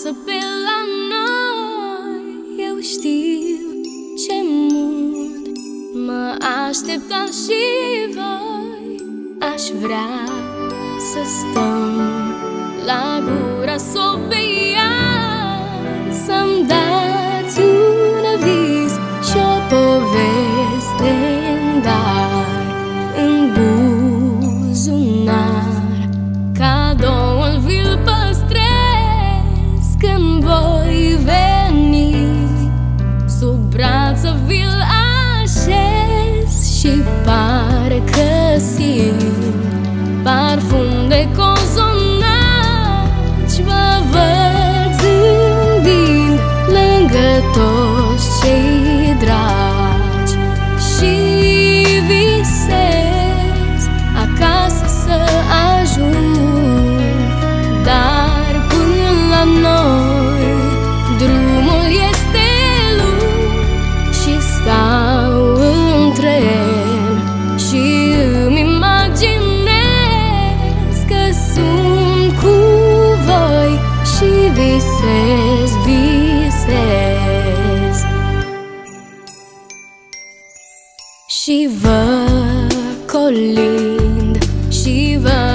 Acasă pe la noi Eu știu ce mult Mă așteptați și voi. Aș vrea să stăm La gura sobiei Să-mi dai visez, visez. Și vă colind și vă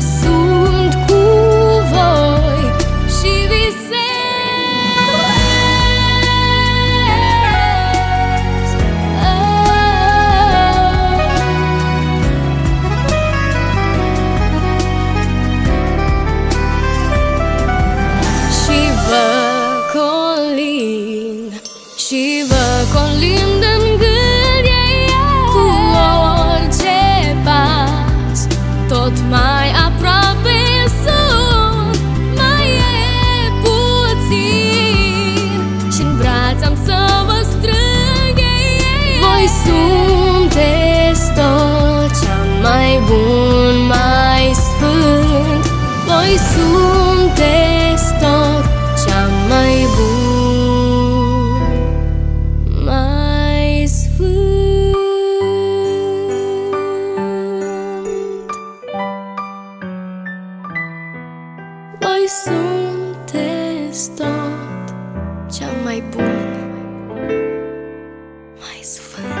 the. mai bun, mai sfânt. Voi sunteți tot cea mai bun, mai sfânt. Voi sunteți tot cea mai bun, mai sfânt.